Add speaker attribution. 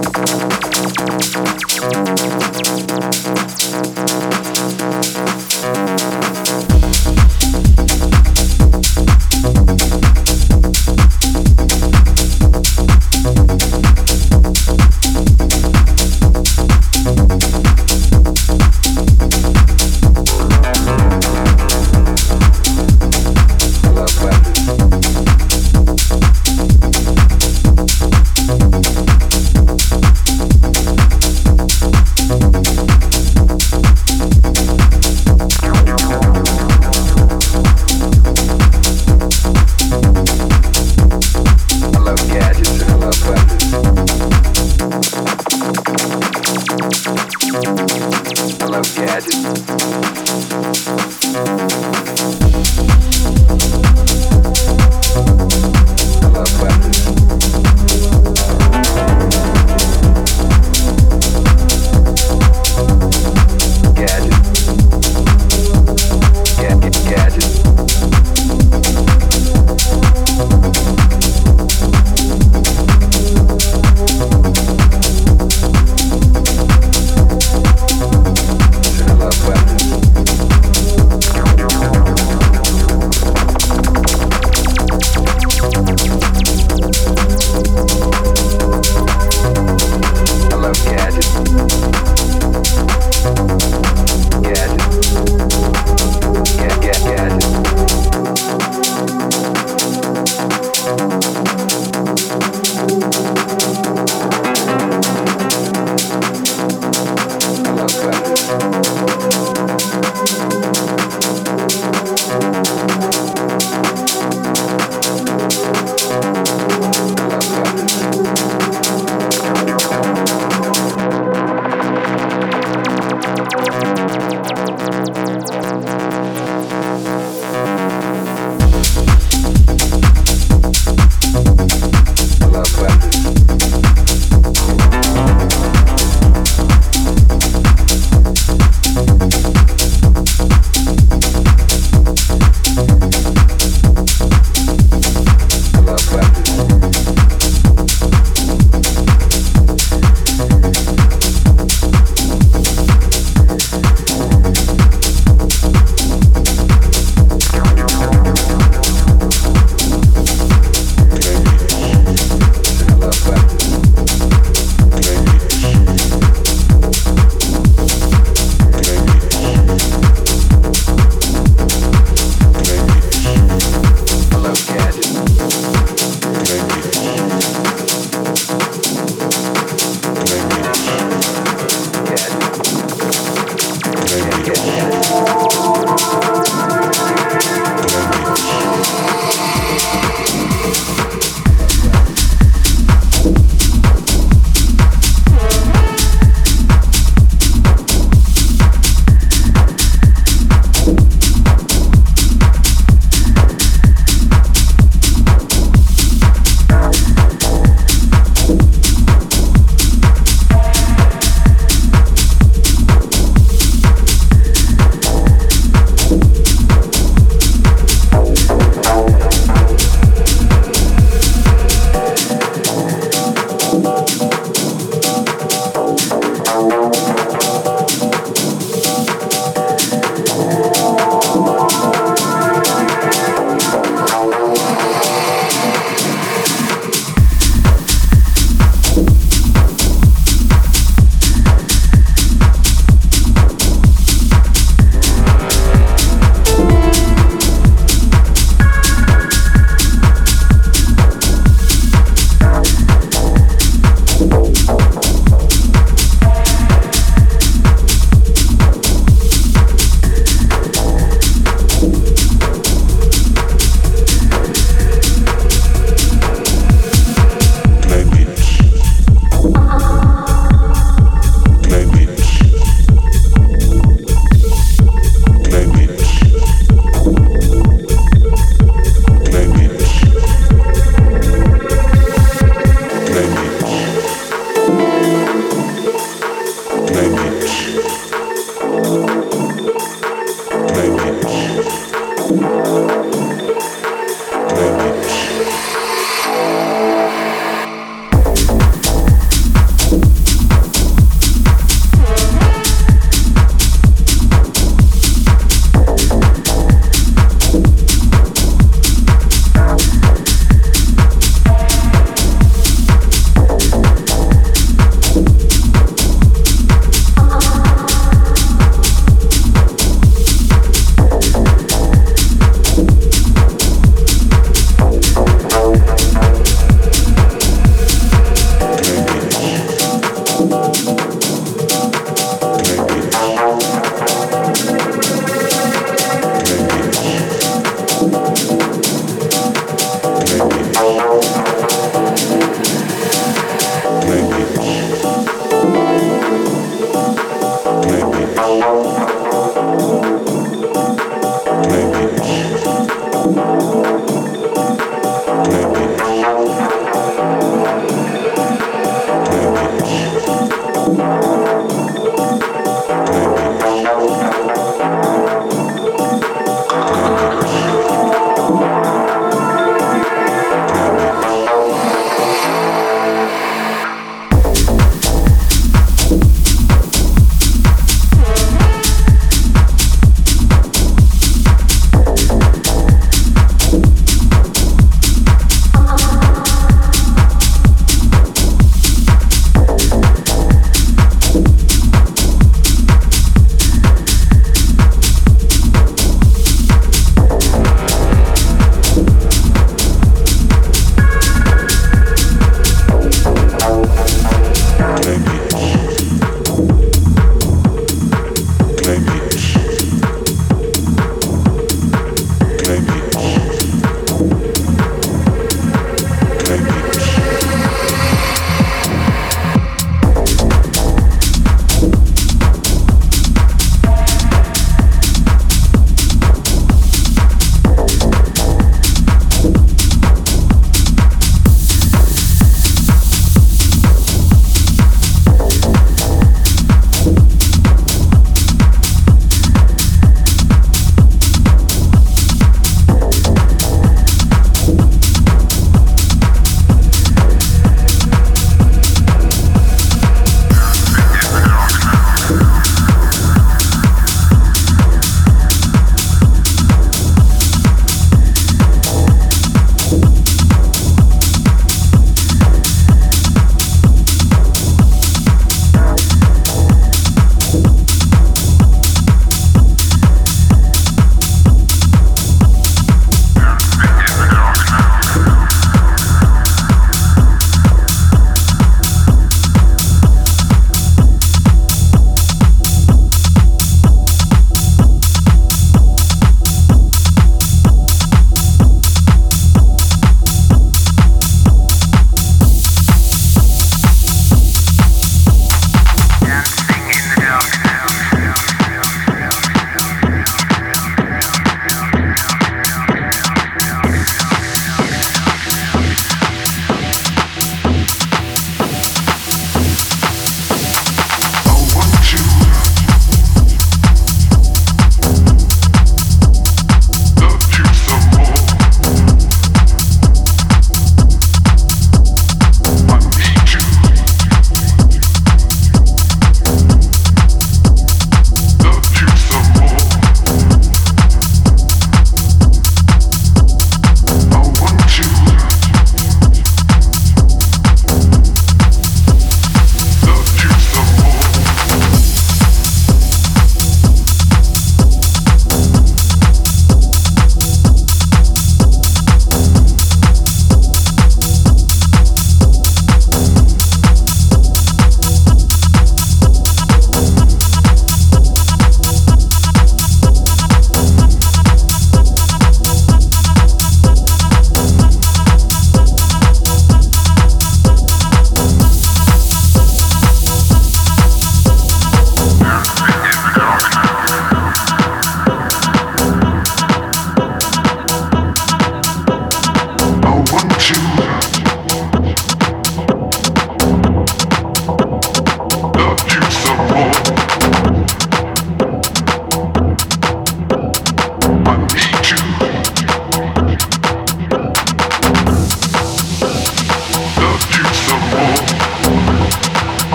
Speaker 1: Thank you.